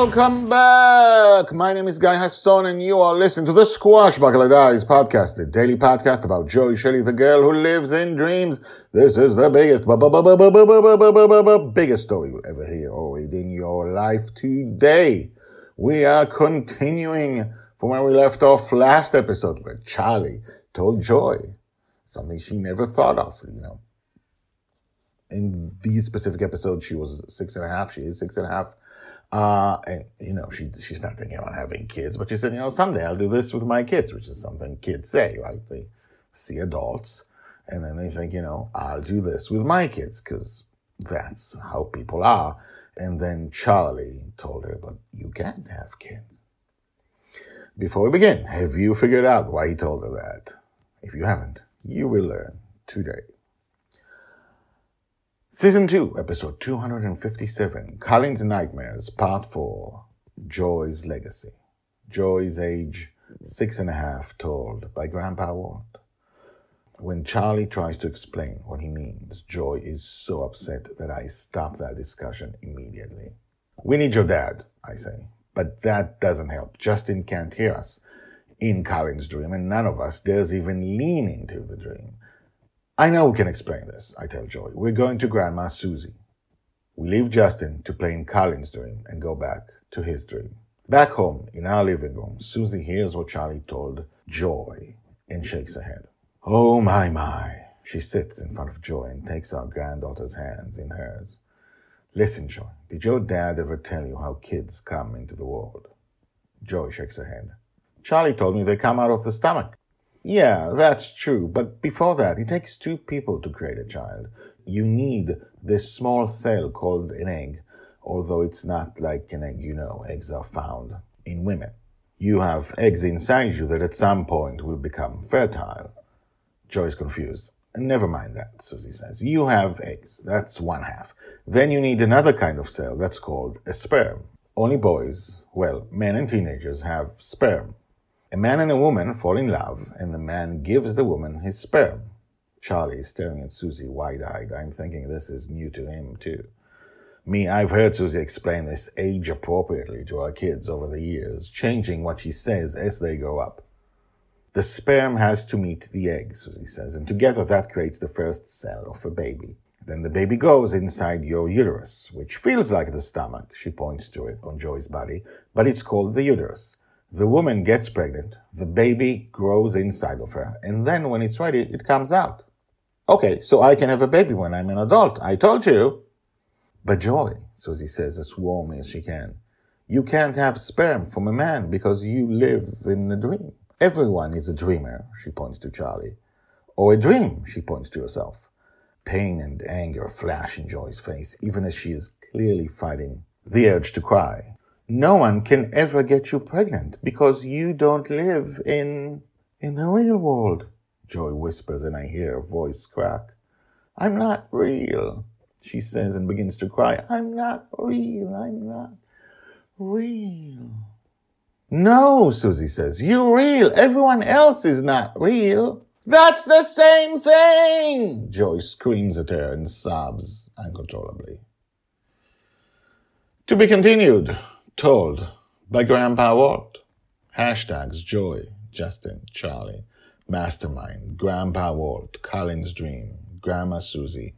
Welcome back. My name is Guy Hasson and you are listening to the Squashbuckler Diaries podcast, the daily podcast about Joy Shelley, the girl who lives in dreams. This is the biggest, biggest story you'll ever hear or read in your life today. We are continuing from where we left off last episode where Charlie told Joy something she never thought of, you know. In these specific episodes, she was six and a half. She is six and a half uh, and you know, she she's not thinking about having kids, but she said, you know, someday I'll do this with my kids, which is something kids say, right? They see adults and then they think, you know, I'll do this with my kids because that's how people are. And then Charlie told her, but you can't have kids. Before we begin, have you figured out why he told her that? If you haven't, you will learn today. Season 2, episode 257, Colin's Nightmares, part 4, Joy's Legacy. Joy's age six and a half, told by Grandpa Walt. When Charlie tries to explain what he means, Joy is so upset that I stop that discussion immediately. We need your dad, I say, but that doesn't help. Justin can't hear us in Colin's dream, and none of us dares even lean into the dream. I know we can explain this, I tell Joy. We're going to Grandma Susie. We leave Justin to play in Colin's dream and go back to his dream. Back home, in our living room, Susie hears what Charlie told Joy and shakes her head. Oh my my. She sits in front of Joy and takes our granddaughter's hands in hers. Listen, Joy, did your dad ever tell you how kids come into the world? Joy shakes her head. Charlie told me they come out of the stomach. Yeah, that's true. But before that, it takes two people to create a child. You need this small cell called an egg, although it's not like an egg, you know, eggs are found in women. You have eggs inside you that at some point will become fertile. Joy's confused. Never mind that, Susie says. You have eggs. That's one half. Then you need another kind of cell that's called a sperm. Only boys, well, men and teenagers have sperm. A man and a woman fall in love, and the man gives the woman his sperm. Charlie is staring at Susie wide eyed. I'm thinking this is new to him, too. Me, I've heard Susie explain this age appropriately to our kids over the years, changing what she says as they grow up. The sperm has to meet the egg, Susie says, and together that creates the first cell of a baby. Then the baby goes inside your uterus, which feels like the stomach. She points to it on Joy's body, but it's called the uterus. The woman gets pregnant, the baby grows inside of her, and then when it's ready, it comes out. Okay, so I can have a baby when I'm an adult. I told you. But Joy, Susie says as warmly as she can, you can't have sperm from a man because you live in a dream. Everyone is a dreamer, she points to Charlie. Or a dream, she points to herself. Pain and anger flash in Joy's face, even as she is clearly fighting the urge to cry no one can ever get you pregnant because you don't live in in the real world. Joy whispers and I hear her voice crack. I'm not real, she says and begins to cry. I'm not real. I'm not real. No, Susie says, you're real. Everyone else is not real. That's the same thing! Joy screams at her and sobs uncontrollably. To be continued told by Grandpa Walt. Hashtags Joy, Justin, Charlie, Mastermind, Grandpa Walt, Colin's Dream, Grandma Susie,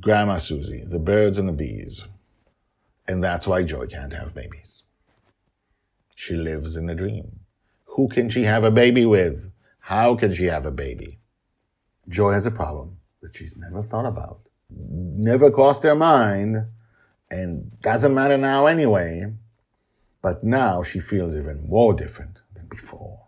Grandma Susie, the birds and the bees. And that's why Joy can't have babies. She lives in a dream. Who can she have a baby with? How can she have a baby? Joy has a problem that she's never thought about, never crossed her mind, and doesn't matter now anyway but now she feels even more different than before.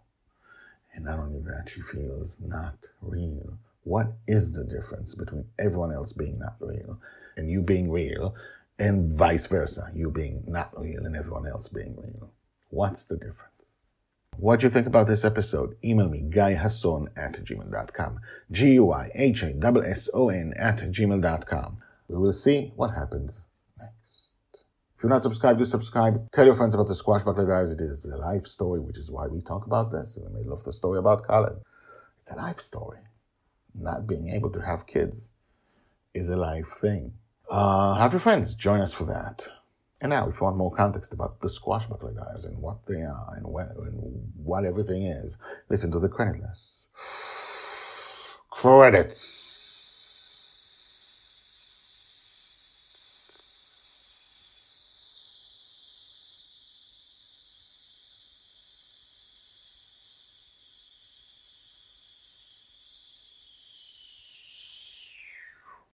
And not only that, she feels not real. What is the difference between everyone else being not real and you being real and vice versa, you being not real and everyone else being real? What's the difference? What do you think about this episode? Email me, guyhasson at gmail.com. G-U-I-H-A-S-S-O-N at gmail.com. We will see what happens next. If you're not subscribed, do subscribe. Tell your friends about the Squashbuckler Diaries. It is a life story, which is why we talk about this in the middle of the story about Colin. It's a life story. Not being able to have kids is a life thing. Uh, have your friends join us for that. And now, if you want more context about the Squashbuckler Diaries and what they are and, where, and what everything is, listen to the credit list. Credits.